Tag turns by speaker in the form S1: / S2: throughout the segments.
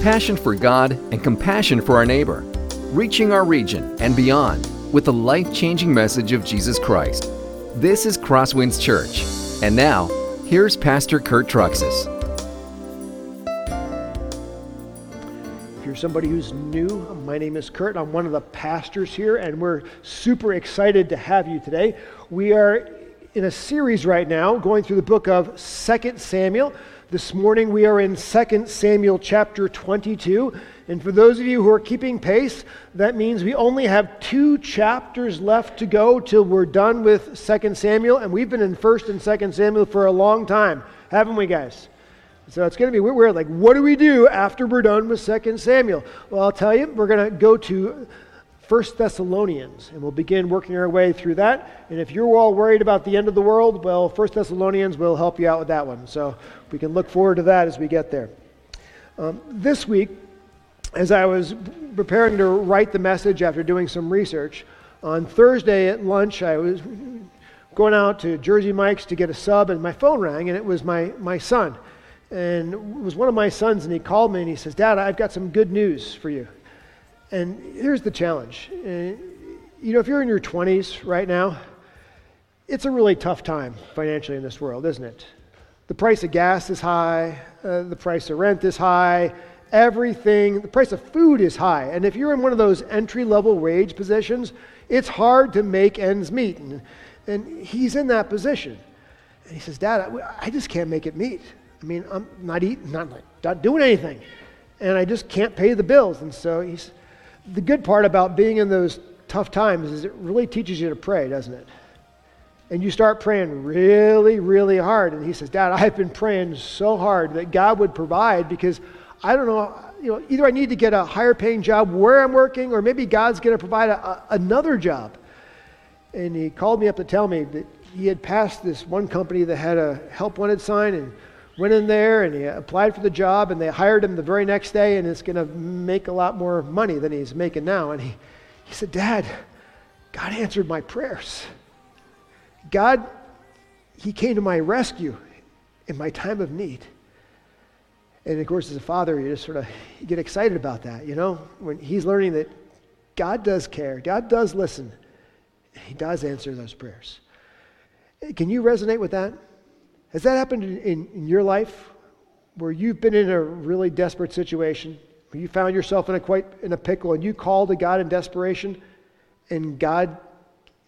S1: passion for God and compassion for our neighbor, reaching our region and beyond with the life changing message of Jesus Christ. This is Crosswinds Church. And now, here's Pastor Kurt Truxas.
S2: If you're somebody who's new, my name is Kurt. I'm one of the pastors here, and we're super excited to have you today. We are in a series right now going through the book of 2 Samuel. This morning we are in 2 Samuel chapter 22. And for those of you who are keeping pace, that means we only have two chapters left to go till we're done with 2 Samuel. And we've been in 1st and 2nd Samuel for a long time, haven't we, guys? So it's going to be weird. Like, what do we do after we're done with 2 Samuel? Well, I'll tell you, we're going to go to 1 Thessalonians, and we'll begin working our way through that. And if you're all worried about the end of the world, well, First Thessalonians will help you out with that one. So we can look forward to that as we get there. Um, this week, as I was preparing to write the message after doing some research, on Thursday at lunch, I was going out to Jersey Mike's to get a sub, and my phone rang, and it was my, my son. And it was one of my sons, and he called me and he says, Dad, I've got some good news for you. And here's the challenge. Uh, you know, if you're in your 20s right now, it's a really tough time financially in this world, isn't it? The price of gas is high, uh, the price of rent is high, everything, the price of food is high. And if you're in one of those entry level wage positions, it's hard to make ends meet. And, and he's in that position. And he says, Dad, I, I just can't make it meet. I mean, I'm not eating, not, not doing anything. And I just can't pay the bills. And so he's, the good part about being in those tough times is it really teaches you to pray, doesn't it? And you start praying really, really hard. And he says, Dad, I've been praying so hard that God would provide because I don't know, you know, either I need to get a higher paying job where I'm working, or maybe God's going to provide a, a, another job. And he called me up to tell me that he had passed this one company that had a help wanted sign and went in there and he applied for the job and they hired him the very next day and it's going to make a lot more money than he's making now. And he, he said, Dad, God answered my prayers. God, He came to my rescue in my time of need. And of course, as a father, you just sort of you get excited about that, you know, when he's learning that God does care, God does listen, He does answer those prayers. Can you resonate with that? Has that happened in, in, your life where you've been in a really desperate situation, where you found yourself in a quite in a pickle and you called to God in desperation and God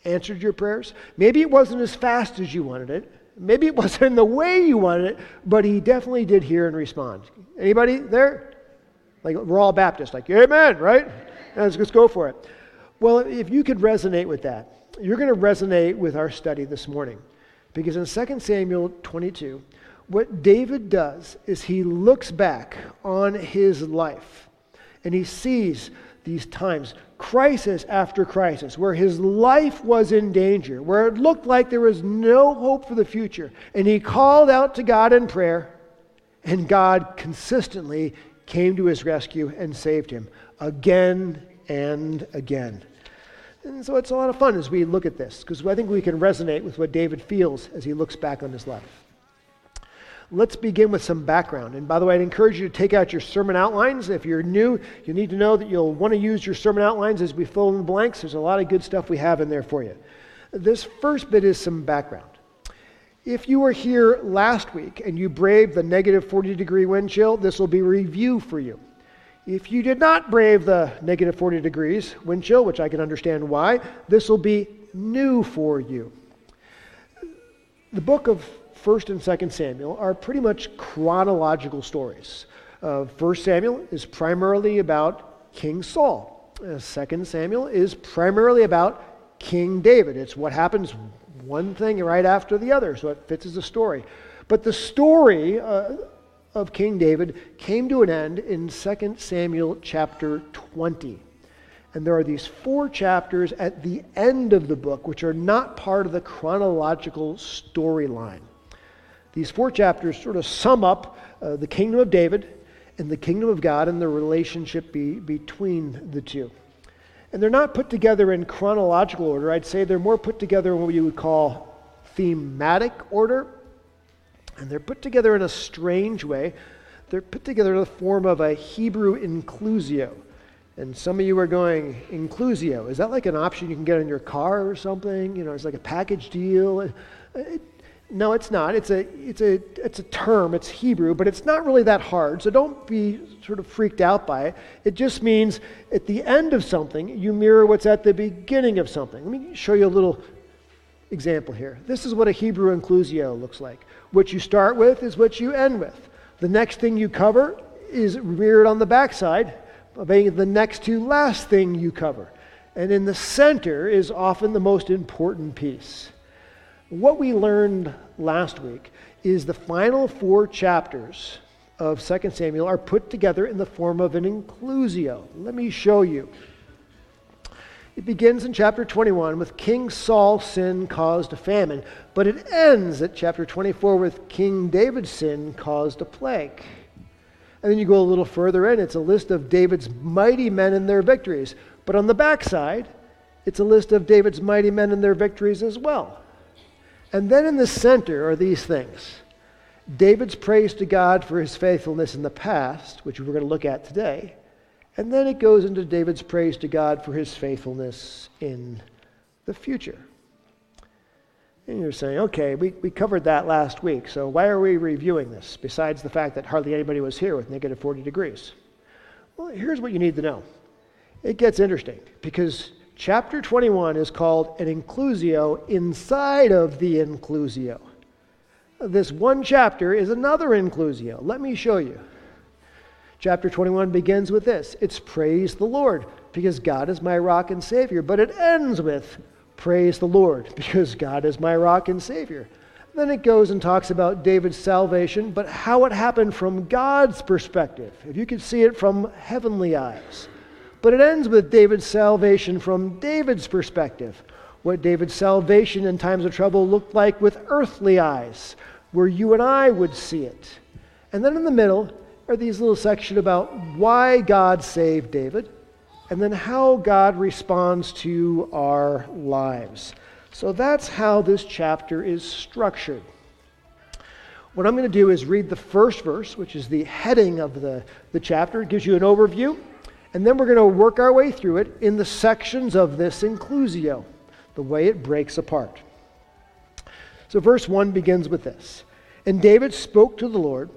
S2: answered your prayers? Maybe it wasn't as fast as you wanted it. Maybe it wasn't in the way you wanted it, but he definitely did hear and respond. Anybody there? Like we're all Baptists, like, amen, right? Let's just go for it. Well, if you could resonate with that, you're going to resonate with our study this morning. Because in 2 Samuel 22, what David does is he looks back on his life and he sees these times, crisis after crisis, where his life was in danger, where it looked like there was no hope for the future. And he called out to God in prayer, and God consistently came to his rescue and saved him again and again. And so it's a lot of fun as we look at this, because I think we can resonate with what David feels as he looks back on his life. Let's begin with some background. And by the way, I'd encourage you to take out your sermon outlines. If you're new, you need to know that you'll want to use your sermon outlines as we fill in the blanks. There's a lot of good stuff we have in there for you. This first bit is some background. If you were here last week and you braved the negative 40 degree wind chill, this will be review for you. If you did not brave the negative 40 degrees wind chill, which I can understand why, this will be new for you. The book of 1st and 2nd Samuel are pretty much chronological stories. Uh, 1st Samuel is primarily about King Saul. Uh, 2nd Samuel is primarily about King David. It's what happens one thing right after the other, so it fits as a story. But the story uh, of King David came to an end in 2 Samuel chapter 20. And there are these four chapters at the end of the book which are not part of the chronological storyline. These four chapters sort of sum up uh, the kingdom of David and the kingdom of God and the relationship be, between the two. And they're not put together in chronological order. I'd say they're more put together in what you would call thematic order and they're put together in a strange way they're put together in the form of a Hebrew inclusio. And some of you are going, inclusio, is that like an option you can get in your car or something? You know, it's like a package deal. It, no, it's not. It's a, it's, a, it's a term, it's Hebrew, but it's not really that hard. So don't be sort of freaked out by it. It just means at the end of something, you mirror what's at the beginning of something. Let me show you a little example here. This is what a Hebrew inclusio looks like. What you start with is what you end with. The next thing you cover is mirrored on the backside, being the next to last thing you cover. And in the center is often the most important piece. What we learned last week is the final four chapters of 2 Samuel are put together in the form of an inclusio. Let me show you. It begins in chapter 21 with King Saul's sin caused a famine, but it ends at chapter 24 with King David's sin caused a plague. And then you go a little further in, it's a list of David's mighty men and their victories. But on the backside, it's a list of David's mighty men and their victories as well. And then in the center are these things David's praise to God for his faithfulness in the past, which we're going to look at today. And then it goes into David's praise to God for his faithfulness in the future. And you're saying, okay, we, we covered that last week, so why are we reviewing this, besides the fact that hardly anybody was here with negative 40 degrees? Well, here's what you need to know. It gets interesting because chapter 21 is called an inclusio inside of the inclusio. This one chapter is another inclusio. Let me show you. Chapter 21 begins with this it's praise the Lord, because God is my rock and Savior. But it ends with praise the Lord, because God is my rock and Savior. Then it goes and talks about David's salvation, but how it happened from God's perspective, if you could see it from heavenly eyes. But it ends with David's salvation from David's perspective, what David's salvation in times of trouble looked like with earthly eyes, where you and I would see it. And then in the middle, are these little sections about why God saved David and then how God responds to our lives. So that's how this chapter is structured. What I'm going to do is read the first verse, which is the heading of the, the chapter. It gives you an overview. And then we're going to work our way through it in the sections of this inclusio, the way it breaks apart. So, verse 1 begins with this And David spoke to the Lord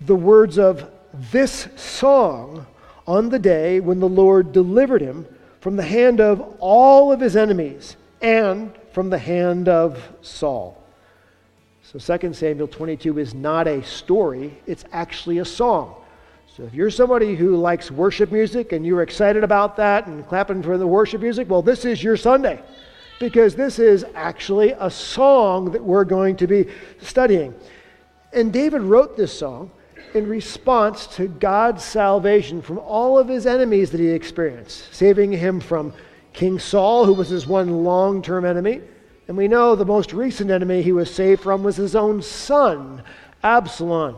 S2: the words of this song on the day when the Lord delivered him from the hand of all of his enemies and from the hand of Saul. So 2 Samuel 22 is not a story, it's actually a song. So if you're somebody who likes worship music and you're excited about that and clapping for the worship music, well, this is your Sunday because this is actually a song that we're going to be studying. And David wrote this song in response to God's salvation from all of his enemies that he experienced, saving him from King Saul, who was his one long term enemy. And we know the most recent enemy he was saved from was his own son, Absalom.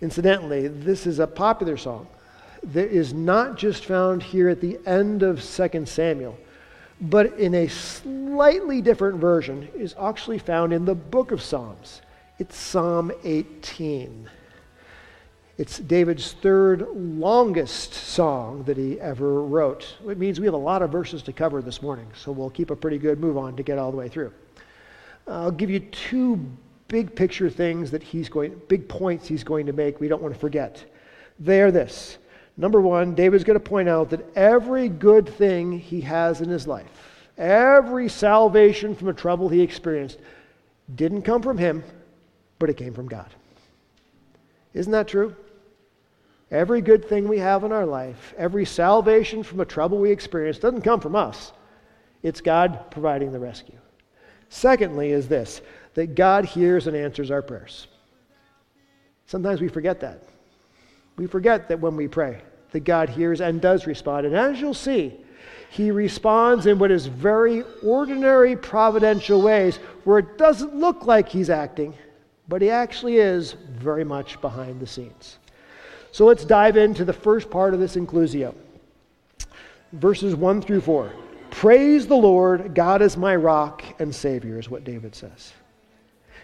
S2: Incidentally, this is a popular song that is not just found here at the end of 2 Samuel, but in a slightly different version is actually found in the book of Psalms. It's Psalm 18. It's David's third longest song that he ever wrote. It means we have a lot of verses to cover this morning, so we'll keep a pretty good move on to get all the way through. I'll give you two big picture things that he's going, big points he's going to make we don't want to forget. They are this. Number one, David's going to point out that every good thing he has in his life, every salvation from the trouble he experienced, didn't come from him, but it came from God. Isn't that true? Every good thing we have in our life, every salvation from a trouble we experience, doesn't come from us. It's God providing the rescue. Secondly, is this that God hears and answers our prayers. Sometimes we forget that. We forget that when we pray, that God hears and does respond. And as you'll see, he responds in what is very ordinary providential ways where it doesn't look like he's acting, but he actually is very much behind the scenes. So let's dive into the first part of this inclusio. Verses 1 through 4. Praise the Lord, God is my rock and Savior, is what David says.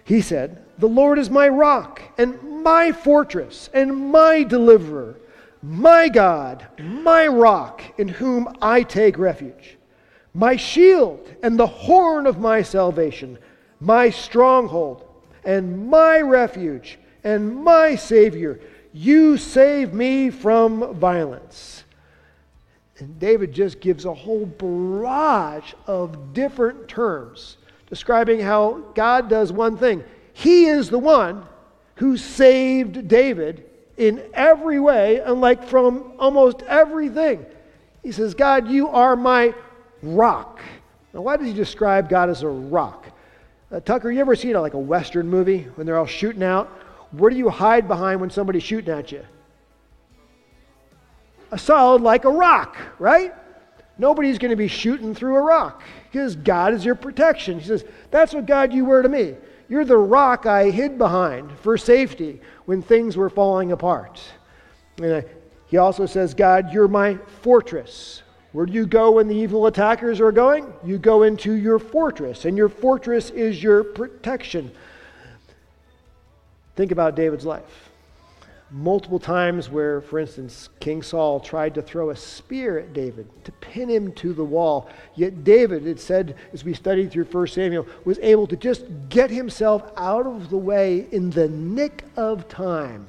S2: He said, The Lord is my rock and my fortress and my deliverer, my God, my rock, in whom I take refuge, my shield and the horn of my salvation, my stronghold and my refuge and my Savior. You save me from violence. And David just gives a whole barrage of different terms describing how God does one thing. He is the one who saved David in every way and like from almost everything. He says, God, you are my rock. Now, why does he describe God as a rock? Uh, Tucker, you ever seen a, like a Western movie when they're all shooting out? Where do you hide behind when somebody's shooting at you? A solid like a rock, right? Nobody's going to be shooting through a rock because God is your protection. He says, That's what God you were to me. You're the rock I hid behind for safety when things were falling apart. And he also says, God, you're my fortress. Where do you go when the evil attackers are going? You go into your fortress, and your fortress is your protection. Think about David's life multiple times where, for instance, King Saul tried to throw a spear at David to pin him to the wall. Yet David, it said, as we studied through 1 Samuel, was able to just get himself out of the way in the nick of time.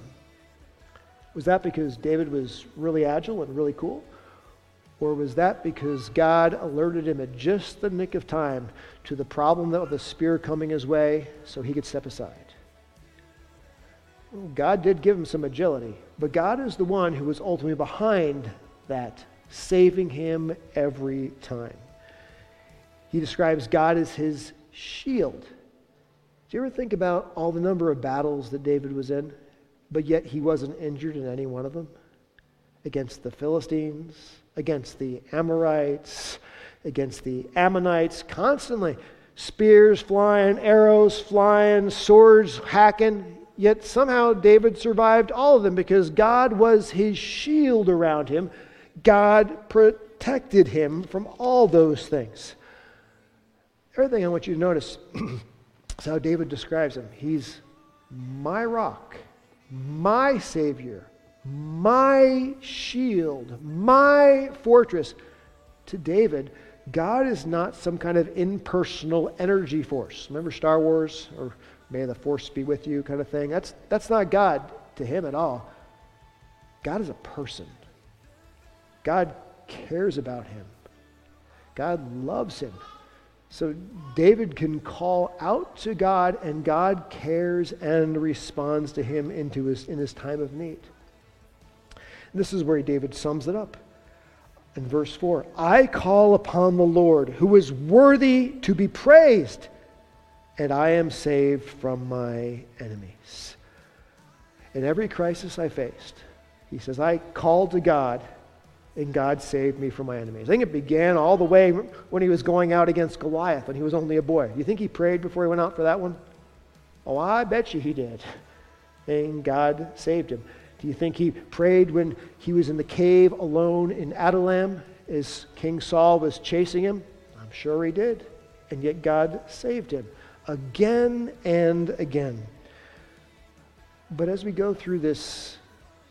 S2: Was that because David was really agile and really cool? Or was that because God alerted him at just the nick of time to the problem of the spear coming his way so he could step aside? God did give him some agility, but God is the one who was ultimately behind that, saving him every time. He describes God as his shield. Do you ever think about all the number of battles that David was in, but yet he wasn't injured in any one of them? Against the Philistines, against the Amorites, against the Ammonites, constantly. Spears flying, arrows flying, swords hacking. Yet somehow David survived all of them because God was his shield around him. God protected him from all those things. Everything I want you to notice is how David describes him. He's my rock, my Savior, my shield, my fortress. To David, God is not some kind of impersonal energy force. Remember Star Wars or may the force be with you kind of thing. That's, that's not God to him at all. God is a person. God cares about him. God loves him. So David can call out to God, and God cares and responds to him into his, in his time of need. This is where David sums it up in verse 4 I call upon the Lord, who is worthy to be praised and I am saved from my enemies. In every crisis I faced, he says, I called to God, and God saved me from my enemies. I think it began all the way when he was going out against Goliath when he was only a boy. Do you think he prayed before he went out for that one? Oh, I bet you he did. And God saved him. Do you think he prayed when he was in the cave alone in Adullam as King Saul was chasing him? I'm sure he did. And yet God saved him again and again. But as we go through this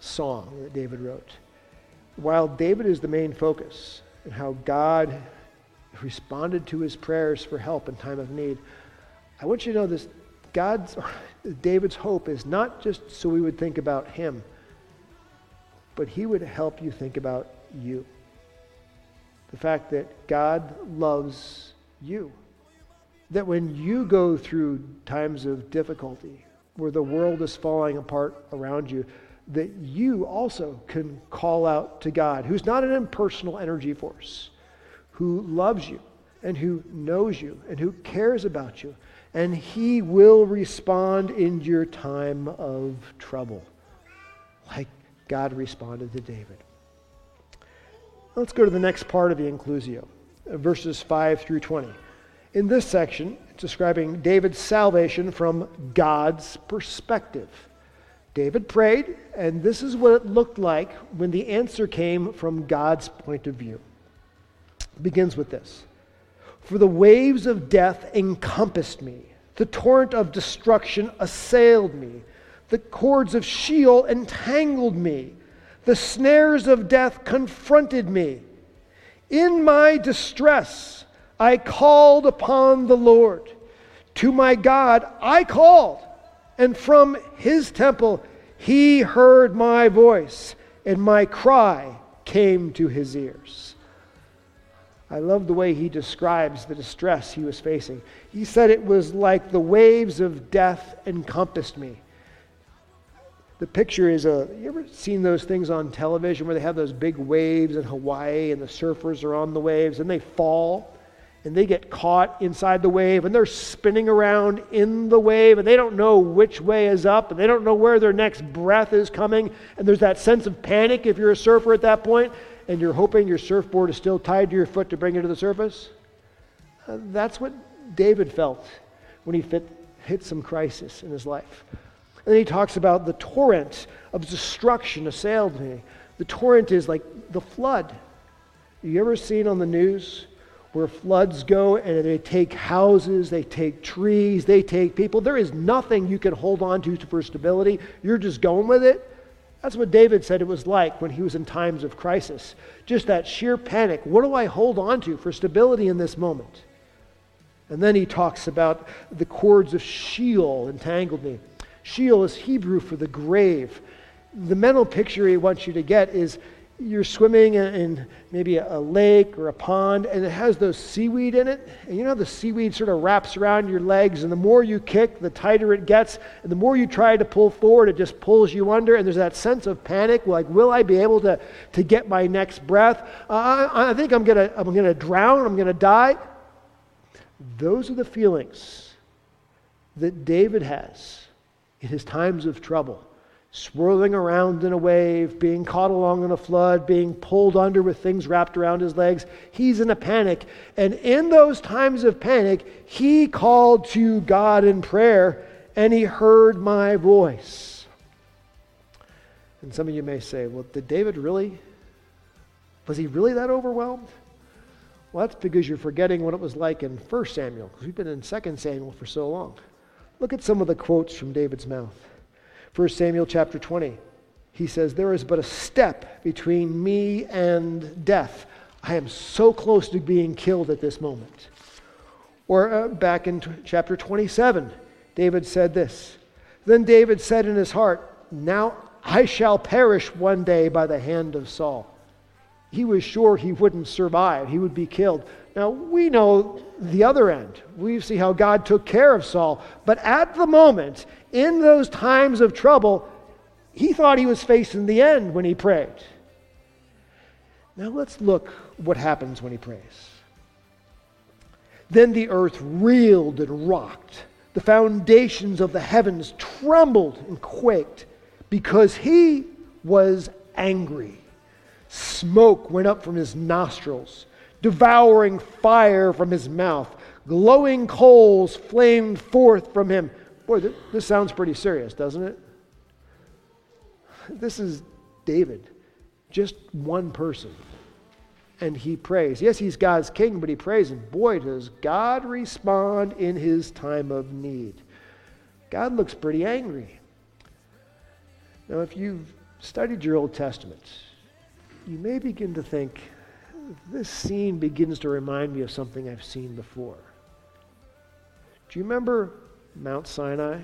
S2: song that David wrote, while David is the main focus and how God responded to his prayers for help in time of need, I want you to know this God's David's hope is not just so we would think about him, but he would help you think about you. The fact that God loves you that when you go through times of difficulty, where the world is falling apart around you, that you also can call out to God, who's not an impersonal energy force, who loves you and who knows you and who cares about you. And he will respond in your time of trouble, like God responded to David. Let's go to the next part of the inclusio, verses 5 through 20. In this section, it's describing David's salvation from God's perspective. David prayed, and this is what it looked like when the answer came from God's point of view. It begins with this For the waves of death encompassed me, The torrent of destruction assailed me. The cords of Sheol entangled me. The snares of death confronted me. In my distress, I called upon the Lord. To my God, I called, and from his temple, he heard my voice, and my cry came to his ears. I love the way he describes the distress he was facing. He said it was like the waves of death encompassed me. The picture is a you ever seen those things on television where they have those big waves in Hawaii and the surfers are on the waves and they fall and they get caught inside the wave and they're spinning around in the wave and they don't know which way is up and they don't know where their next breath is coming and there's that sense of panic if you're a surfer at that point and you're hoping your surfboard is still tied to your foot to bring you to the surface. Uh, that's what David felt when he fit, hit some crisis in his life. And then he talks about the torrent of destruction assailed me. The torrent is like the flood. You ever seen on the news where floods go and they take houses, they take trees, they take people? There is nothing you can hold on to for stability. You're just going with it. That's what David said it was like when he was in times of crisis. Just that sheer panic. What do I hold on to for stability in this moment? And then he talks about the cords of Sheol entangled me. Sheol is Hebrew for the grave. The mental picture he wants you to get is you're swimming in maybe a lake or a pond and it has those seaweed in it. And you know the seaweed sort of wraps around your legs and the more you kick the tighter it gets and the more you try to pull forward it just pulls you under and there's that sense of panic like will i be able to, to get my next breath? Uh, I, I think i'm going to i'm going to drown i'm going to die. Those are the feelings that david has in his times of trouble swirling around in a wave, being caught along in a flood, being pulled under with things wrapped around his legs. He's in a panic. And in those times of panic, he called to God in prayer and he heard my voice. And some of you may say, well, did David really? Was he really that overwhelmed? Well, that's because you're forgetting what it was like in 1 Samuel, because we've been in 2 Samuel for so long. Look at some of the quotes from David's mouth. 1 Samuel chapter 20. He says, There is but a step between me and death. I am so close to being killed at this moment. Or uh, back in t- chapter 27, David said this Then David said in his heart, Now I shall perish one day by the hand of Saul. He was sure he wouldn't survive, he would be killed. Now, we know the other end. We see how God took care of Saul. But at the moment, in those times of trouble, he thought he was facing the end when he prayed. Now let's look what happens when he prays. Then the earth reeled and rocked. The foundations of the heavens trembled and quaked because he was angry. Smoke went up from his nostrils, devouring fire from his mouth. Glowing coals flamed forth from him. Boy, th- this sounds pretty serious, doesn't it? This is David, just one person. And he prays. Yes, he's God's king, but he prays. And boy, does God respond in his time of need. God looks pretty angry. Now, if you've studied your Old Testament, you may begin to think, this scene begins to remind me of something I've seen before. Do you remember Mount Sinai,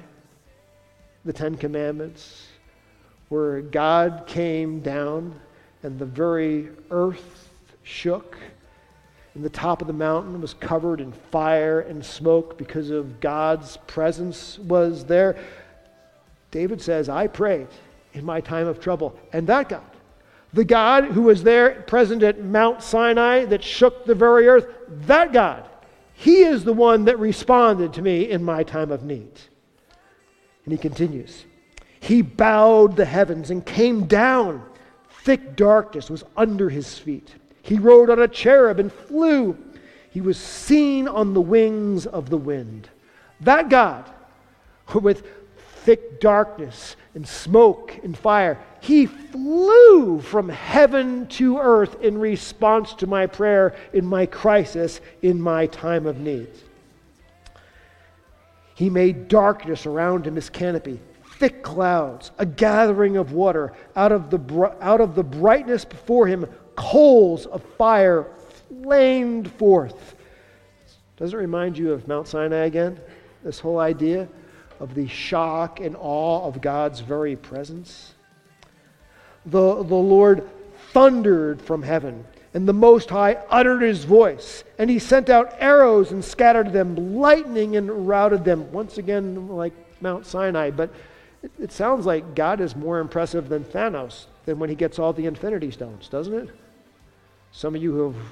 S2: the Ten Commandments, where God came down and the very earth shook, and the top of the mountain was covered in fire and smoke because of God's presence was there. David says, I prayed in my time of trouble, and that God, the God who was there present at Mount Sinai that shook the very earth, that God he is the one that responded to me in my time of need. And he continues He bowed the heavens and came down. Thick darkness was under his feet. He rode on a cherub and flew. He was seen on the wings of the wind. That God, with thick darkness and smoke and fire. He flew from heaven to earth in response to my prayer in my crisis, in my time of need. He made darkness around him his canopy, thick clouds, a gathering of water. Out of the, out of the brightness before him, coals of fire flamed forth. Does it remind you of Mount Sinai again? This whole idea of the shock and awe of God's very presence? The, the Lord thundered from heaven, and the Most High uttered his voice, and he sent out arrows and scattered them, lightning and routed them. Once again, like Mount Sinai, but it, it sounds like God is more impressive than Thanos, than when he gets all the Infinity Stones, doesn't it? Some of you who have,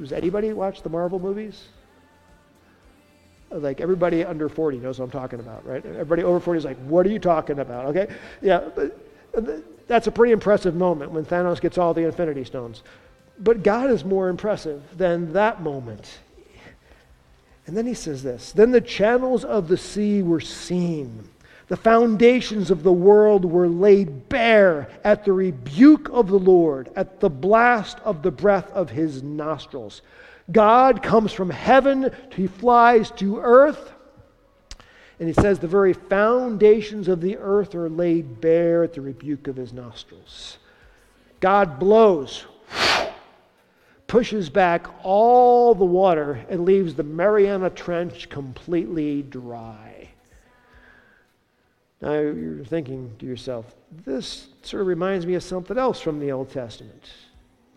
S2: does anybody watch the Marvel movies? Like everybody under 40 knows what I'm talking about, right? Everybody over 40 is like, what are you talking about? Okay? Yeah, but uh, that's a pretty impressive moment when Thanos gets all the Infinity Stones. But God is more impressive than that moment. And then he says this Then the channels of the sea were seen. The foundations of the world were laid bare at the rebuke of the Lord, at the blast of the breath of his nostrils. God comes from heaven, he flies to earth. And he says the very foundations of the earth are laid bare at the rebuke of his nostrils. God blows, pushes back all the water, and leaves the Mariana Trench completely dry. Now you're thinking to yourself, this sort of reminds me of something else from the Old Testament.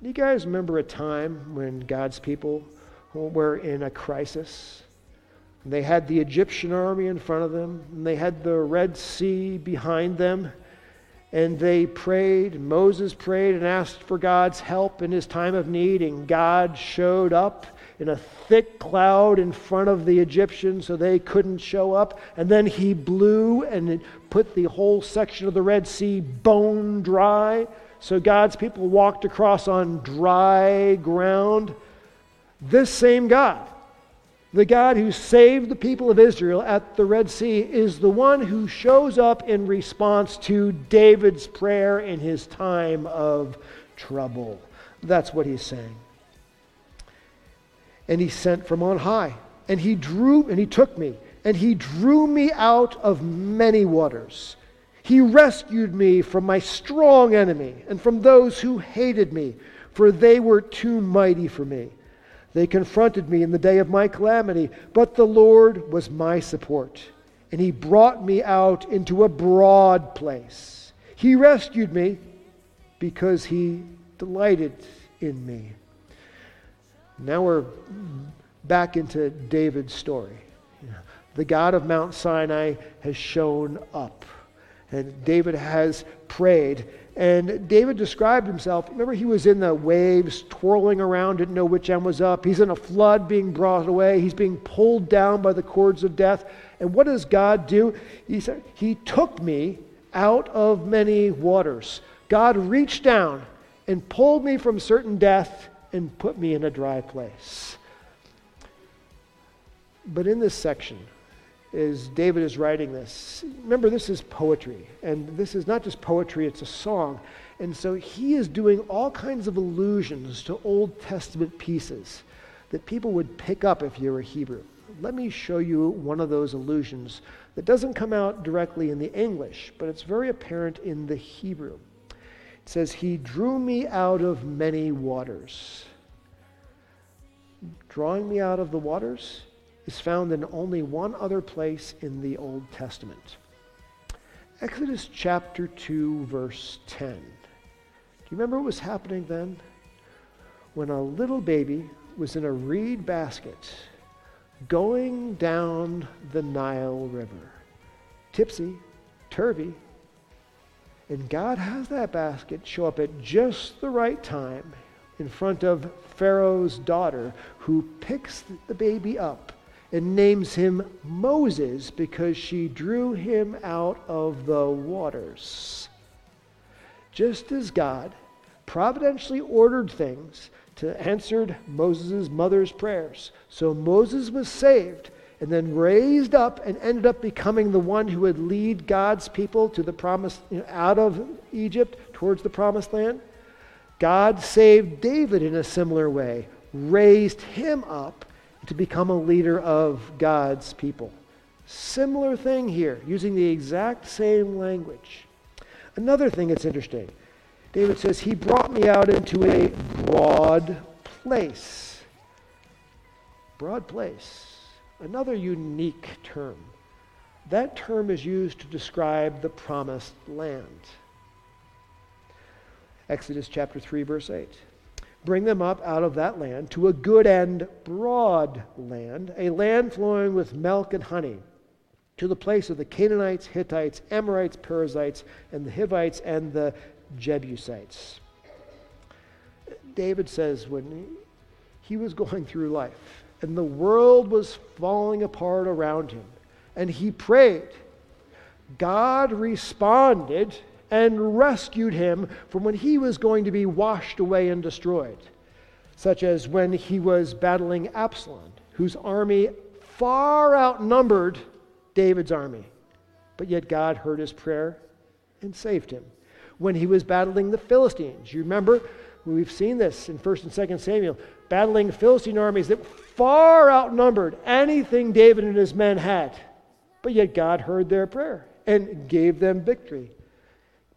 S2: Do you guys remember a time when God's people were in a crisis? They had the Egyptian army in front of them, and they had the Red Sea behind them. And they prayed, Moses prayed and asked for God's help in his time of need, and God showed up in a thick cloud in front of the Egyptians so they couldn't show up. And then he blew and put the whole section of the Red Sea bone dry. So God's people walked across on dry ground. This same God, the God who saved the people of Israel at the Red Sea, is the one who shows up in response to David's prayer in his time of trouble. That's what he's saying. And he sent from on high, and he drew, and he took me, and he drew me out of many waters he rescued me from my strong enemy and from those who hated me, for they were too mighty for me. They confronted me in the day of my calamity, but the Lord was my support, and He brought me out into a broad place. He rescued me because He delighted in me. Now we're back into David's story. The God of Mount Sinai has shown up. And David has prayed. And David described himself. Remember, he was in the waves, twirling around, didn't know which end was up. He's in a flood being brought away. He's being pulled down by the cords of death. And what does God do? He said, He took me out of many waters. God reached down and pulled me from certain death and put me in a dry place. But in this section, is David is writing this. Remember, this is poetry, and this is not just poetry, it's a song. And so he is doing all kinds of allusions to Old Testament pieces that people would pick up if you were Hebrew. Let me show you one of those allusions that doesn't come out directly in the English, but it's very apparent in the Hebrew. It says, He drew me out of many waters. Drawing me out of the waters? Is found in only one other place in the Old Testament. Exodus chapter 2, verse 10. Do you remember what was happening then? When a little baby was in a reed basket going down the Nile River. Tipsy, turvy. And God has that basket show up at just the right time in front of Pharaoh's daughter, who picks the baby up and names him Moses because she drew him out of the waters. Just as God providentially ordered things to answered Moses' mother's prayers. So Moses was saved and then raised up and ended up becoming the one who would lead God's people to the promise you know, out of Egypt towards the promised land. God saved David in a similar way, raised him up to become a leader of God's people. Similar thing here, using the exact same language. Another thing that's interesting David says, He brought me out into a broad place. Broad place. Another unique term. That term is used to describe the promised land. Exodus chapter 3, verse 8. Bring them up out of that land to a good and broad land, a land flowing with milk and honey, to the place of the Canaanites, Hittites, Amorites, Perizzites, and the Hivites and the Jebusites. David says when he was going through life and the world was falling apart around him, and he prayed, God responded and rescued him from when he was going to be washed away and destroyed, such as when he was battling Absalom, whose army far outnumbered David's army. But yet God heard his prayer and saved him. When he was battling the Philistines, you remember? We've seen this in 1st and 2nd Samuel, battling Philistine armies that far outnumbered anything David and his men had. But yet God heard their prayer and gave them victory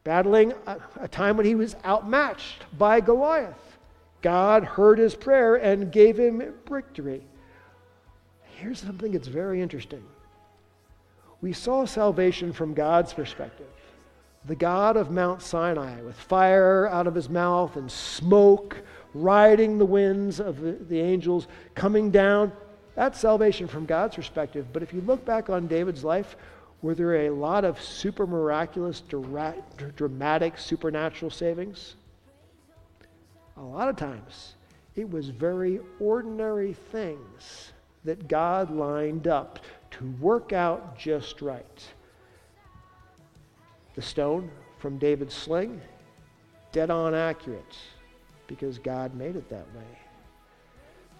S2: battling a, a time when he was outmatched by Goliath. God heard his prayer and gave him victory. Here's something that's very interesting. We saw salvation from God's perspective. The God of Mount Sinai, with fire out of his mouth and smoke riding the winds of the, the angels coming down. That's salvation from God's perspective. But if you look back on David's life, were there a lot of super miraculous, dramatic, supernatural savings? A lot of times, it was very ordinary things that God lined up to work out just right. The stone from David's sling, dead on accurate, because God made it that way.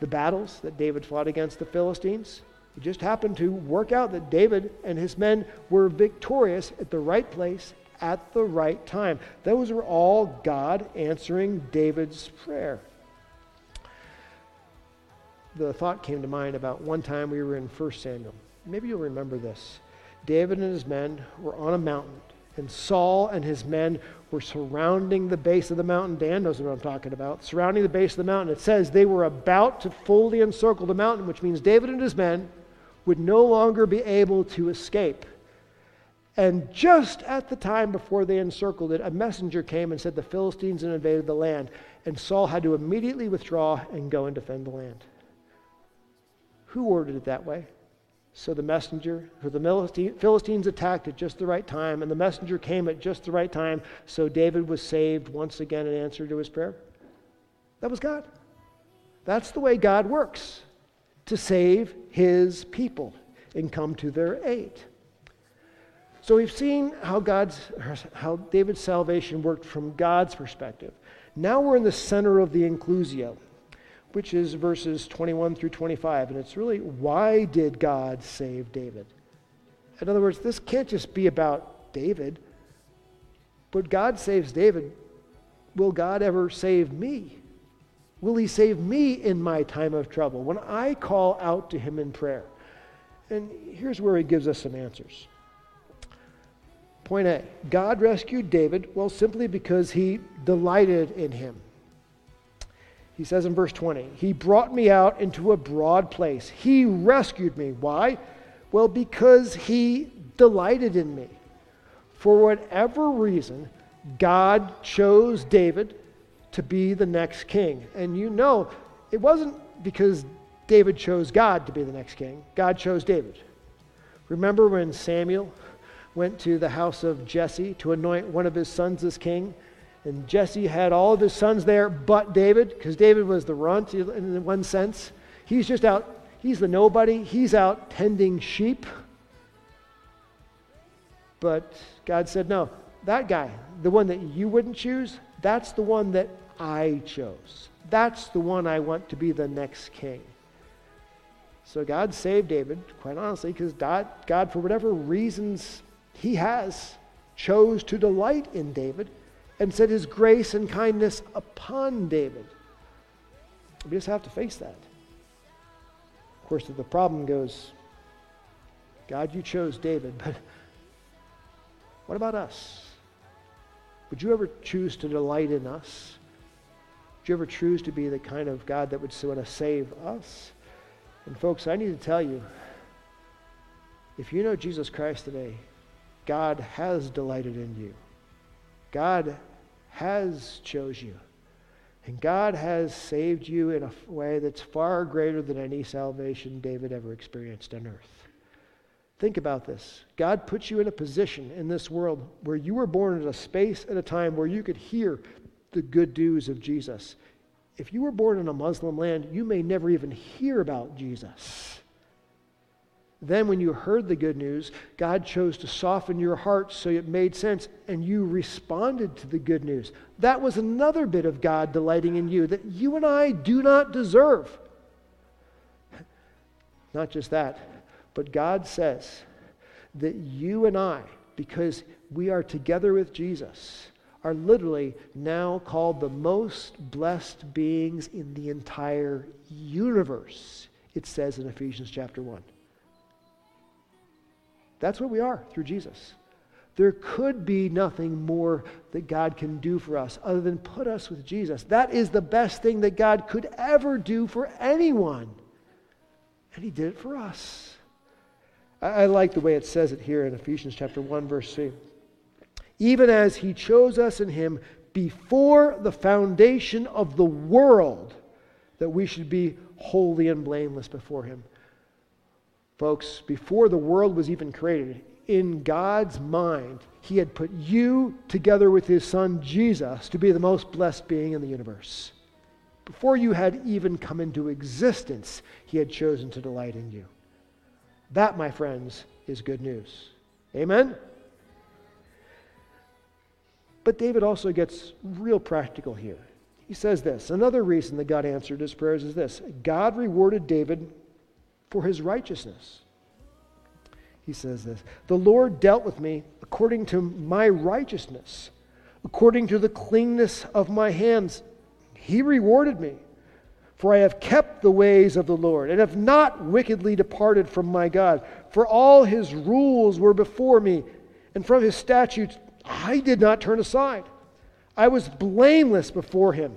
S2: The battles that David fought against the Philistines, it just happened to work out that David and his men were victorious at the right place at the right time. Those were all God answering David's prayer. The thought came to mind about one time we were in 1 Samuel. Maybe you'll remember this. David and his men were on a mountain, and Saul and his men were surrounding the base of the mountain. Dan knows what I'm talking about. Surrounding the base of the mountain. It says they were about to fully encircle the mountain, which means David and his men would no longer be able to escape. And just at the time before they encircled it, a messenger came and said the Philistines had invaded the land. And Saul had to immediately withdraw and go and defend the land. Who ordered it that way? So the messenger, for the Philistines attacked at just the right time, and the messenger came at just the right time, so David was saved once again in answer to his prayer. That was God. That's the way God works to save his people and come to their aid. So we've seen how God's how David's salvation worked from God's perspective. Now we're in the center of the inclusio, which is verses 21 through 25, and it's really why did God save David? In other words, this can't just be about David. But God saves David. Will God ever save me? Will he save me in my time of trouble when I call out to him in prayer? And here's where he gives us some answers. Point A God rescued David, well, simply because he delighted in him. He says in verse 20, He brought me out into a broad place. He rescued me. Why? Well, because he delighted in me. For whatever reason, God chose David to be the next king. And you know, it wasn't because David chose God to be the next king, God chose David. Remember when Samuel went to the house of Jesse to anoint one of his sons as king? And Jesse had all of his sons there but David, because David was the runt in one sense. He's just out, he's the nobody, he's out tending sheep. But God said, no, that guy, the one that you wouldn't choose, that's the one that I chose. That's the one I want to be the next king. So God saved David, quite honestly, because God, for whatever reasons he has, chose to delight in David and set his grace and kindness upon David. We just have to face that. Of course, the problem goes, God, you chose David, but what about us? Would you ever choose to delight in us? Would you ever choose to be the kind of God that would want to save us? And folks, I need to tell you, if you know Jesus Christ today, God has delighted in you. God has chose you. And God has saved you in a way that's far greater than any salvation David ever experienced on earth. Think about this. God put you in a position in this world where you were born in a space at a time where you could hear the good news of Jesus. If you were born in a Muslim land, you may never even hear about Jesus. Then, when you heard the good news, God chose to soften your heart so it made sense and you responded to the good news. That was another bit of God delighting in you that you and I do not deserve. Not just that, but God says that you and I, because we are together with Jesus, are literally now called the most blessed beings in the entire universe, it says in Ephesians chapter 1. That's what we are through Jesus. There could be nothing more that God can do for us other than put us with Jesus. That is the best thing that God could ever do for anyone. And He did it for us. I, I like the way it says it here in Ephesians chapter 1, verse 3. Even as He chose us in Him before the foundation of the world, that we should be holy and blameless before Him. Folks, before the world was even created, in God's mind, He had put you together with His Son Jesus to be the most blessed being in the universe. Before you had even come into existence, He had chosen to delight in you. That, my friends, is good news. Amen? But David also gets real practical here. He says this another reason that God answered his prayers is this God rewarded David for his righteousness. He says this The Lord dealt with me according to my righteousness, according to the cleanness of my hands. He rewarded me. For I have kept the ways of the Lord, and have not wickedly departed from my God. For all his rules were before me, and from his statutes I did not turn aside. I was blameless before him,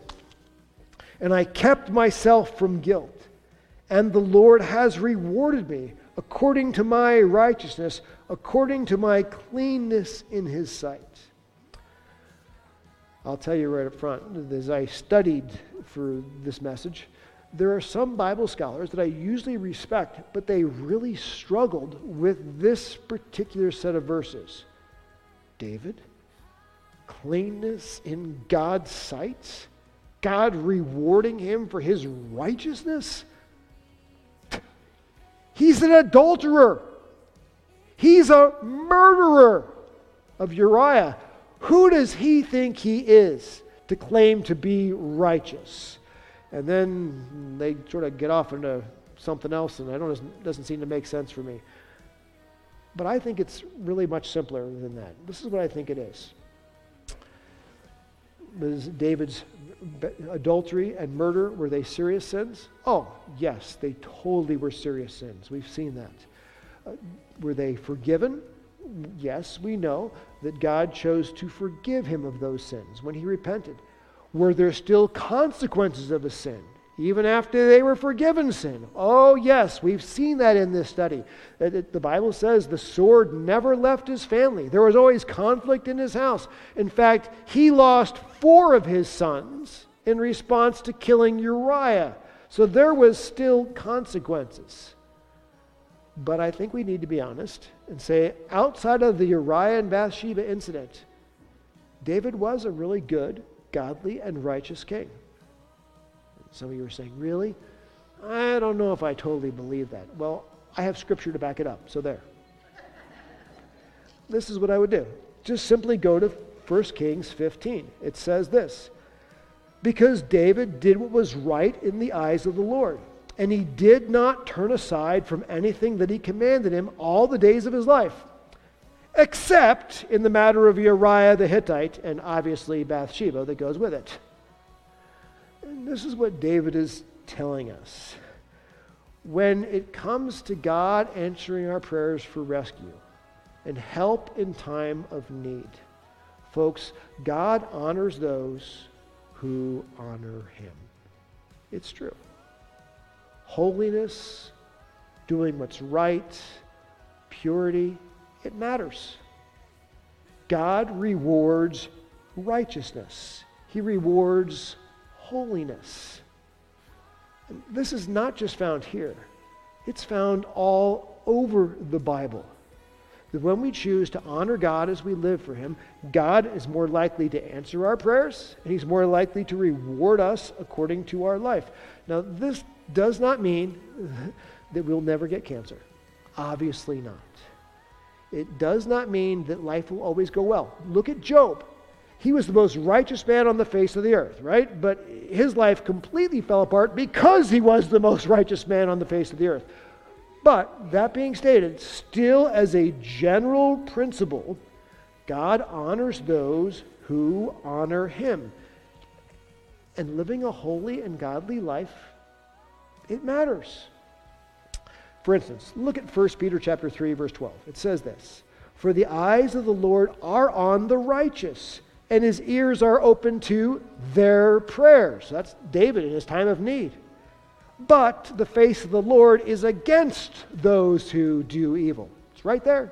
S2: and I kept myself from guilt and the Lord has rewarded me according to my righteousness, according to my cleanness in his sight. I'll tell you right up front, as I studied for this message, there are some Bible scholars that I usually respect, but they really struggled with this particular set of verses. David, cleanness in God's sight, God rewarding him for his righteousness. He's an adulterer. He's a murderer of Uriah. Who does he think he is to claim to be righteous? And then they sort of get off into something else, and I don't doesn't seem to make sense for me. But I think it's really much simpler than that. This is what I think it is. Was David's adultery and murder, were they serious sins? Oh, yes, they totally were serious sins. We've seen that. Uh, were they forgiven? Yes, we know that God chose to forgive him of those sins when he repented. Were there still consequences of a sin? Even after they were forgiven sin. Oh, yes, we've seen that in this study. The Bible says the sword never left his family, there was always conflict in his house. In fact, he lost four of his sons in response to killing Uriah. So there was still consequences. But I think we need to be honest and say outside of the Uriah and Bathsheba incident, David was a really good, godly, and righteous king. Some of you are saying, Really? I don't know if I totally believe that. Well, I have scripture to back it up, so there. this is what I would do. Just simply go to 1 Kings 15. It says this Because David did what was right in the eyes of the Lord, and he did not turn aside from anything that he commanded him all the days of his life, except in the matter of Uriah the Hittite, and obviously Bathsheba that goes with it. This is what David is telling us. when it comes to God answering our prayers for rescue and help in time of need, folks, God honors those who honor him. It's true. Holiness, doing what's right, purity, it matters. God rewards righteousness. He rewards holiness. And this is not just found here, it's found all over the Bible. That when we choose to honor God as we live for Him, God is more likely to answer our prayers, and He's more likely to reward us according to our life. Now, this does not mean that we'll never get cancer. Obviously not. It does not mean that life will always go well. Look at Job. He was the most righteous man on the face of the earth, right? But his life completely fell apart because he was the most righteous man on the face of the earth. But that being stated, still as a general principle, God honors those who honor him. And living a holy and godly life, it matters. For instance, look at 1 Peter chapter 3 verse 12. It says this, "For the eyes of the Lord are on the righteous, and his ears are open to their prayers." That's David in his time of need. But the face of the Lord is against those who do evil. It's right there.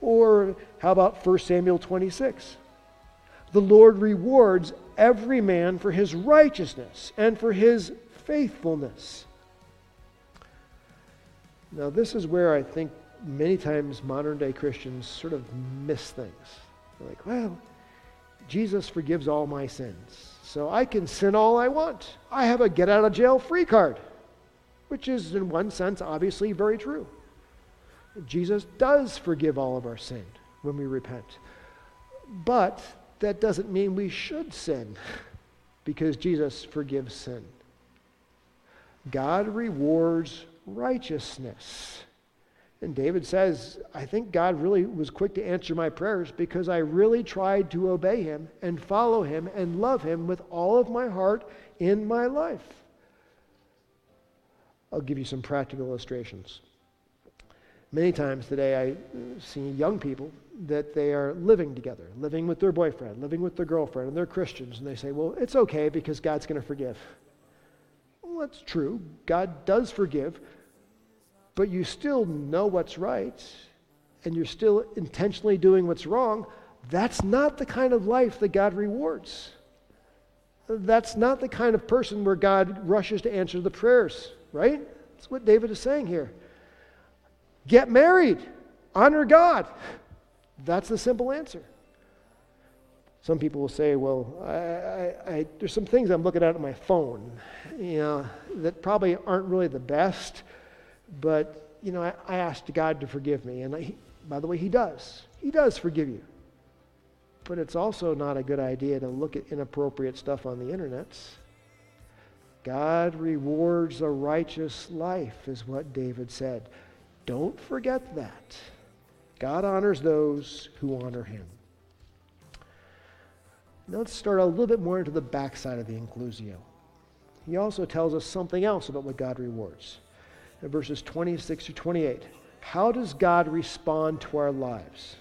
S2: Or how about 1 Samuel 26? The Lord rewards every man for his righteousness and for his faithfulness. Now, this is where I think many times modern day Christians sort of miss things. They're like, well, Jesus forgives all my sins, so I can sin all I want. I have a get out of jail free card, which is, in one sense, obviously very true. Jesus does forgive all of our sin when we repent. But that doesn't mean we should sin because Jesus forgives sin. God rewards righteousness. And David says, I think God really was quick to answer my prayers because I really tried to obey him and follow him and love him with all of my heart in my life. I'll give you some practical illustrations. Many times today, I see young people that they are living together, living with their boyfriend, living with their girlfriend, and they're Christians, and they say, Well, it's okay because God's going to forgive. Well, that's true. God does forgive, but you still know what's right and you're still intentionally doing what's wrong, that's not the kind of life that God rewards. That's not the kind of person where God rushes to answer the prayers, right? That's what David is saying here. Get married, honor God. That's the simple answer. Some people will say, well, I, I, I, there's some things I'm looking at on my phone, you know, that probably aren't really the best. But, you know, I, I asked God to forgive me. And I, by the way, He does. He does forgive you. But it's also not a good idea to look at inappropriate stuff on the internet. God rewards a righteous life, is what David said. Don't forget that. God honors those who honor him. Now let's start a little bit more into the backside of the inclusio. He also tells us something else about what God rewards verses 26 to 28. How does God respond to our lives?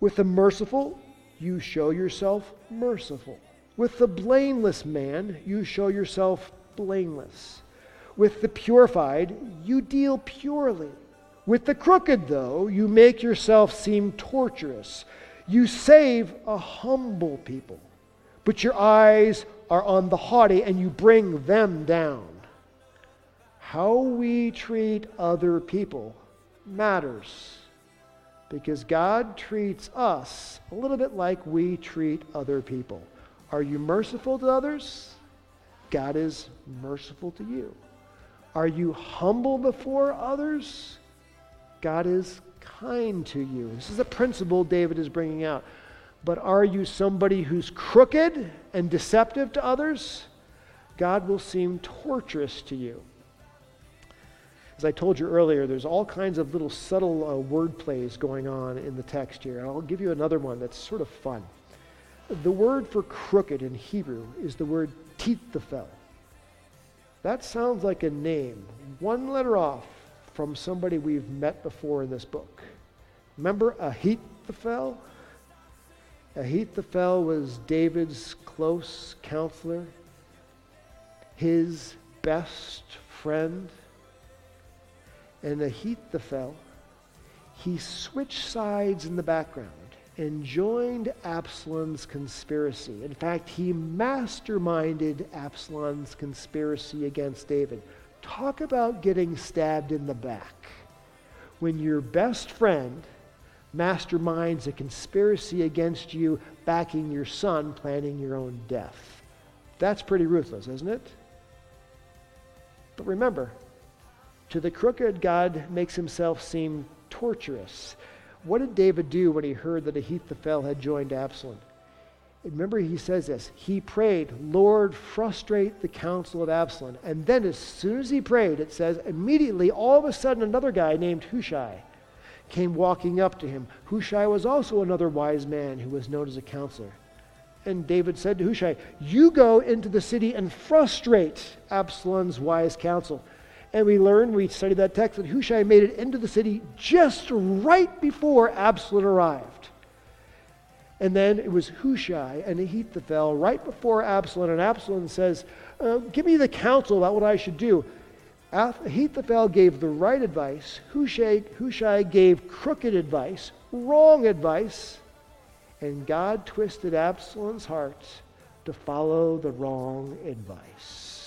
S2: With the merciful, you show yourself merciful. With the blameless man, you show yourself blameless. With the purified, you deal purely. With the crooked, though, you make yourself seem torturous. You save a humble people, but your eyes are on the haughty and you bring them down how we treat other people matters because God treats us a little bit like we treat other people. Are you merciful to others? God is merciful to you. Are you humble before others? God is kind to you. This is a principle David is bringing out. But are you somebody who's crooked and deceptive to others? God will seem torturous to you. As I told you earlier, there's all kinds of little subtle uh, word plays going on in the text here. And I'll give you another one that's sort of fun. The word for crooked in Hebrew is the word tithafel. That sounds like a name, one letter off from somebody we've met before in this book. Remember Ahithophel? Ahithophel was David's close counselor, his best friend. And the heat the fell, he switched sides in the background and joined Absalom's conspiracy. In fact, he masterminded Absalom's conspiracy against David. Talk about getting stabbed in the back. When your best friend masterminds a conspiracy against you, backing your son, planning your own death. That's pretty ruthless, isn't it? But remember, to the crooked, God makes himself seem torturous. What did David do when he heard that Ahithophel had joined Absalom? Remember, he says this. He prayed, Lord, frustrate the counsel of Absalom. And then, as soon as he prayed, it says, immediately, all of a sudden, another guy named Hushai came walking up to him. Hushai was also another wise man who was known as a counselor. And David said to Hushai, You go into the city and frustrate Absalom's wise counsel. And we learned, we studied that text, that Hushai made it into the city just right before Absalom arrived. And then it was Hushai and Ahithophel right before Absalom. And Absalom says, uh, Give me the counsel about what I should do. Ahithophel gave the right advice. Hushai, Hushai gave crooked advice, wrong advice. And God twisted Absalom's heart to follow the wrong advice.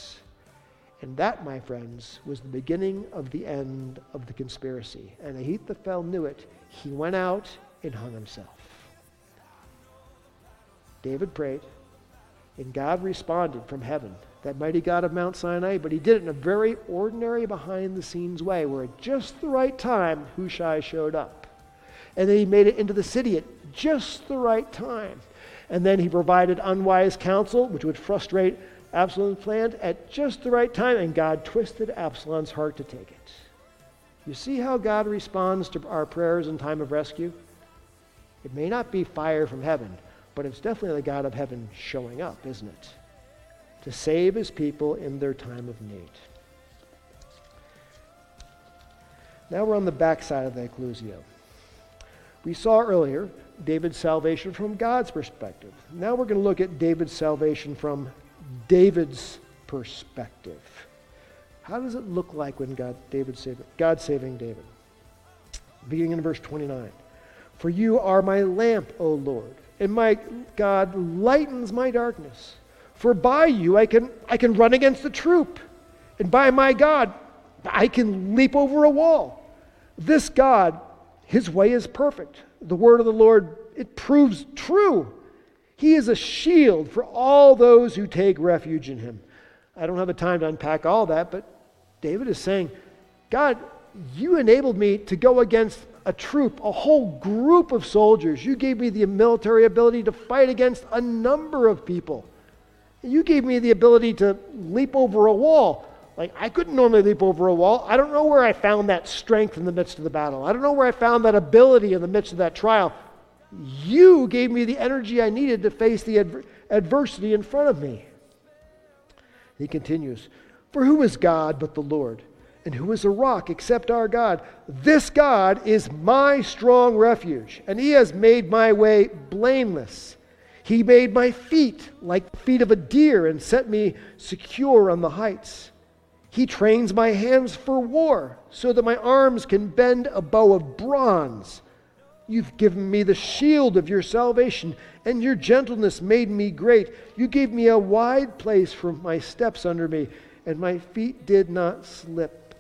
S2: And that, my friends, was the beginning of the end of the conspiracy. And Ahithophel knew it. He went out and hung himself. David prayed, and God responded from heaven, that mighty God of Mount Sinai, but he did it in a very ordinary, behind the scenes way, where at just the right time, Hushai showed up. And then he made it into the city at just the right time. And then he provided unwise counsel, which would frustrate Absalom's planned at just the right time, and God twisted Absalom's heart to take it. You see how God responds to our prayers in time of rescue? It may not be fire from heaven, but it's definitely the God of heaven showing up, isn't it? To save his people in their time of need. Now we're on the backside of the inclusio. We saw earlier David's salvation from God's perspective. Now we're going to look at David's salvation from David's perspective. How does it look like when God, David saved, God saving David? Beginning in verse 29. For you are my lamp, O Lord and my God lightens my darkness. For by you I can, I can run against the troop, and by my God I can leap over a wall. This God, his way is perfect. The word of the Lord, it proves true. He is a shield for all those who take refuge in him. I don't have the time to unpack all that, but David is saying, God, you enabled me to go against a troop, a whole group of soldiers. You gave me the military ability to fight against a number of people. You gave me the ability to leap over a wall. Like, I couldn't normally leap over a wall. I don't know where I found that strength in the midst of the battle. I don't know where I found that ability in the midst of that trial. You gave me the energy I needed to face the adver- adversity in front of me. He continues, For who is God but the Lord? And who is a rock except our God? This God is my strong refuge, and he has made my way blameless. He made my feet like the feet of a deer and set me secure on the heights. He trains my hands for war so that my arms can bend a bow of bronze. You've given me the shield of your salvation, and your gentleness made me great. You gave me a wide place for my steps under me, and my feet did not slip.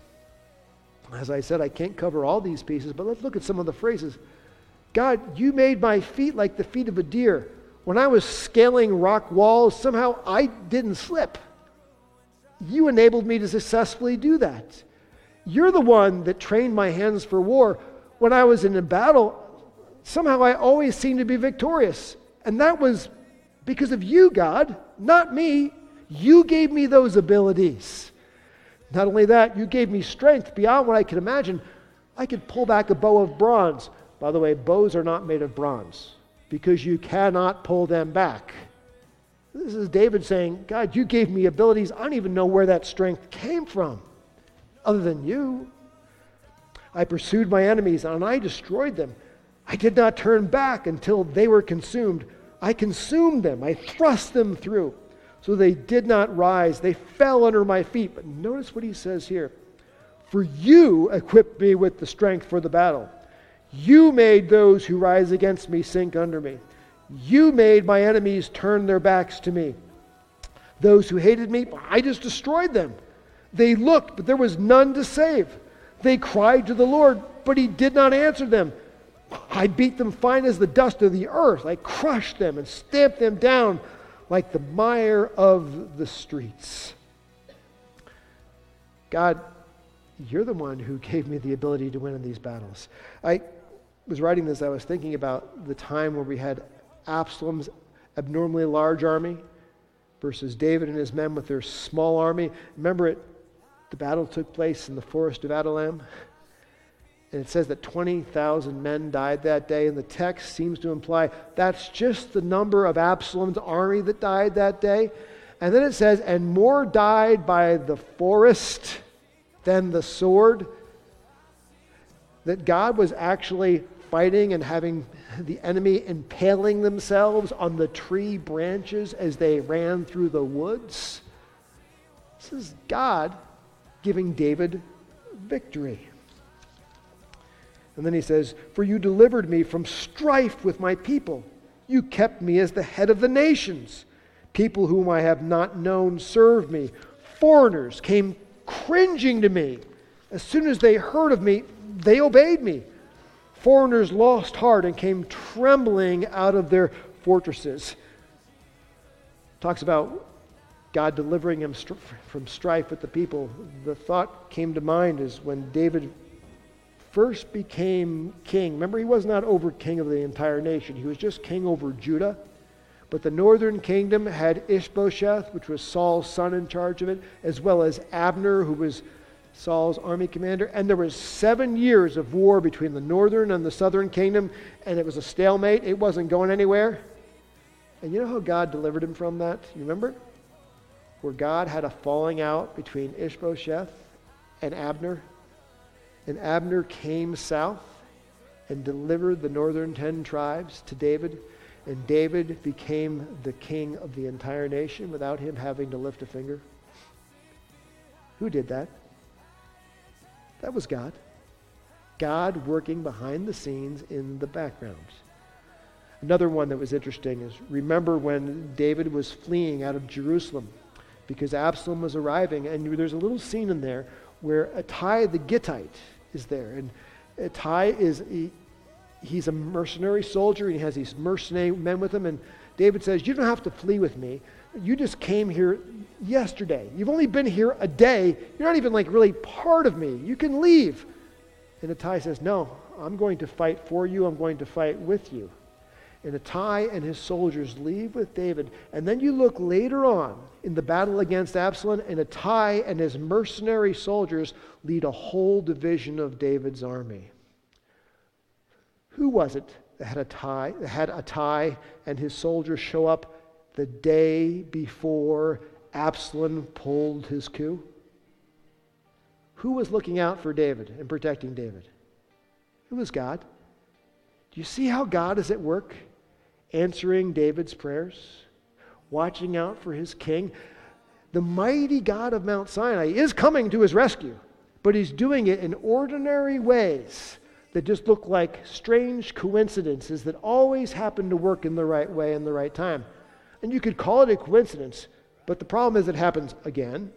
S2: As I said, I can't cover all these pieces, but let's look at some of the phrases. God, you made my feet like the feet of a deer. When I was scaling rock walls, somehow I didn't slip. You enabled me to successfully do that. You're the one that trained my hands for war. When I was in a battle, somehow I always seemed to be victorious. And that was because of you, God, not me. You gave me those abilities. Not only that, you gave me strength beyond what I could imagine. I could pull back a bow of bronze. By the way, bows are not made of bronze because you cannot pull them back. This is David saying, God, you gave me abilities. I don't even know where that strength came from, other than you. I pursued my enemies and I destroyed them. I did not turn back until they were consumed. I consumed them, I thrust them through. So they did not rise. They fell under my feet. But notice what he says here For you equipped me with the strength for the battle. You made those who rise against me sink under me. You made my enemies turn their backs to me. Those who hated me, I just destroyed them. They looked, but there was none to save. They cried to the Lord, but he did not answer them. I beat them fine as the dust of the earth. I crushed them and stamped them down like the mire of the streets. God, you're the one who gave me the ability to win in these battles. I was writing this, I was thinking about the time where we had Absalom's abnormally large army versus David and his men with their small army. Remember it, the battle took place in the forest of Adullam. And it says that 20,000 men died that day, and the text seems to imply that's just the number of Absalom's army that died that day. And then it says, and more died by the forest than the sword. That God was actually fighting and having the enemy impaling themselves on the tree branches as they ran through the woods. This is God giving David victory. And then he says, For you delivered me from strife with my people. You kept me as the head of the nations. People whom I have not known served me. Foreigners came cringing to me. As soon as they heard of me, they obeyed me. Foreigners lost heart and came trembling out of their fortresses. Talks about God delivering him from strife with the people. The thought came to mind is when David first became king, remember, he was not over king of the entire nation, he was just king over Judah. But the northern kingdom had Ishbosheth, which was Saul's son, in charge of it, as well as Abner, who was Saul's army commander. And there was seven years of war between the northern and the southern kingdom, and it was a stalemate. It wasn't going anywhere. And you know how God delivered him from that? You remember? Where God had a falling out between Ishbosheth and Abner and Abner came south and delivered the northern ten tribes to David. And David became the king of the entire nation without him having to lift a finger. Who did that? That was God. God working behind the scenes in the background. Another one that was interesting is remember when David was fleeing out of Jerusalem because Absalom was arriving, and there's a little scene in there where Ittai the Gittite, is there. And uh, Ittai is, he, he's a mercenary soldier, and he has these mercenary men with him. And David says, You don't have to flee with me. You just came here yesterday. You've only been here a day. You're not even like really part of me. You can leave. And Ittai says, No, I'm going to fight for you. I'm going to fight with you. And Ittai and his soldiers leave with David. And then you look later on in the battle against Absalom, and Ittai and his mercenary soldiers lead a whole division of David's army. Who was it that had Ittai, that had Ittai and his soldiers show up the day before Absalom pulled his coup? Who was looking out for David and protecting David? It was God. You see how God is at work answering David's prayers, watching out for his king? The mighty God of Mount Sinai is coming to his rescue, but he's doing it in ordinary ways that just look like strange coincidences that always happen to work in the right way in the right time. And you could call it a coincidence, but the problem is it happens again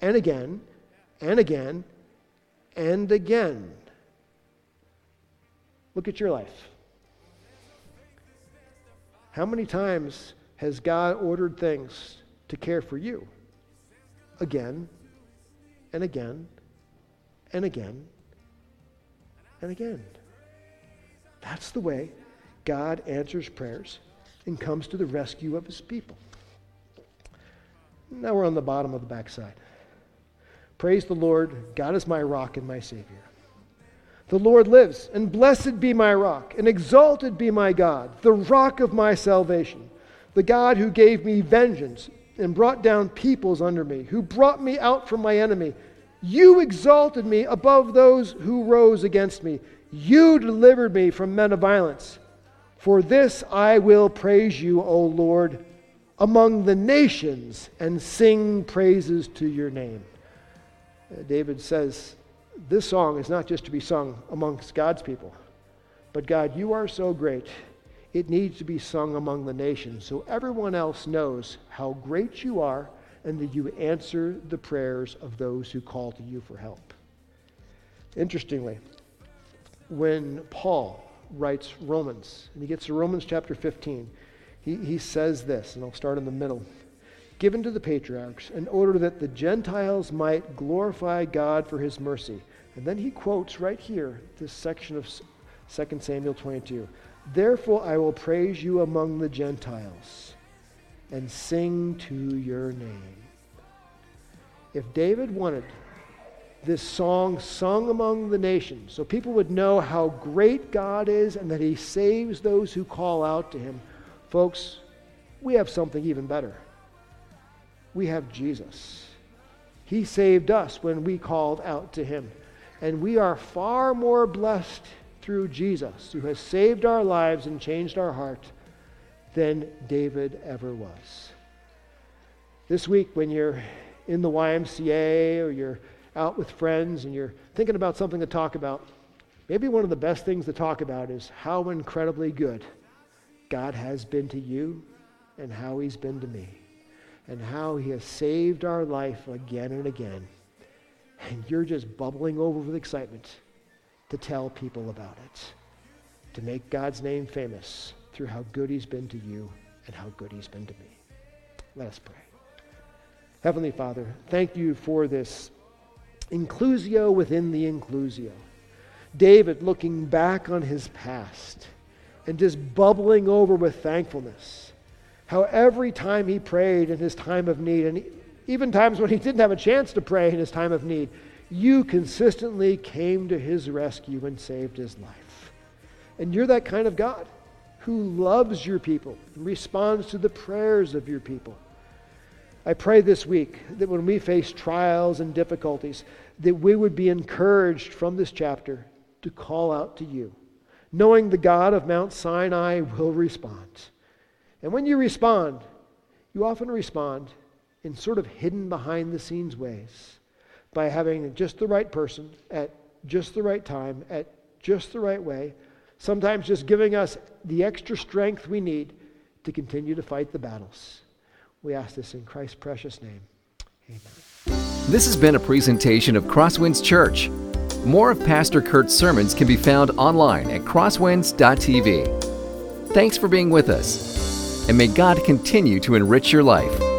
S2: and again and again and again. Look at your life. How many times has God ordered things to care for you? Again and again and again and again. That's the way God answers prayers and comes to the rescue of his people. Now we're on the bottom of the backside. Praise the Lord. God is my rock and my Savior. The Lord lives, and blessed be my rock, and exalted be my God, the rock of my salvation. the God who gave me vengeance and brought down peoples under me, who brought me out from my enemy. You exalted me above those who rose against me. You delivered me from men of violence. For this I will praise you, O Lord, among the nations and sing praises to your name. Uh, David says, This song is not just to be sung amongst God's people, but God, you are so great. It needs to be sung among the nations so everyone else knows how great you are and that you answer the prayers of those who call to you for help. Interestingly, when Paul writes Romans, and he gets to Romans chapter 15, he, he says this, and I'll start in the middle. Given to the patriarchs in order that the Gentiles might glorify God for his mercy. And then he quotes right here this section of 2 Samuel 22. Therefore I will praise you among the Gentiles and sing to your name. If David wanted this song sung among the nations so people would know how great God is and that he saves those who call out to him, folks, we have something even better. We have Jesus. He saved us when we called out to him. And we are far more blessed through Jesus, who has saved our lives and changed our heart, than David ever was. This week, when you're in the YMCA or you're out with friends and you're thinking about something to talk about, maybe one of the best things to talk about is how incredibly good God has been to you and how He's been to me and how He has saved our life again and again. And you're just bubbling over with excitement to tell people about it, to make God's name famous through how good He's been to you and how good He's been to me. Let us pray. Heavenly Father, thank you for this inclusio within the inclusio. David looking back on his past and just bubbling over with thankfulness. How every time he prayed in his time of need, and even times when he didn't have a chance to pray in his time of need, you consistently came to his rescue and saved his life. And you're that kind of God who loves your people and responds to the prayers of your people. I pray this week that when we face trials and difficulties, that we would be encouraged from this chapter to call out to you, knowing the God of Mount Sinai will respond. And when you respond, you often respond in sort of hidden behind the scenes ways by having just the right person at just the right time, at just the right way, sometimes just giving us the extra strength we need to continue to fight the battles. We ask this in Christ's precious name. Amen.
S1: This has been a presentation of Crosswinds Church. More of Pastor Kurt's sermons can be found online at crosswinds.tv. Thanks for being with us, and may God continue to enrich your life.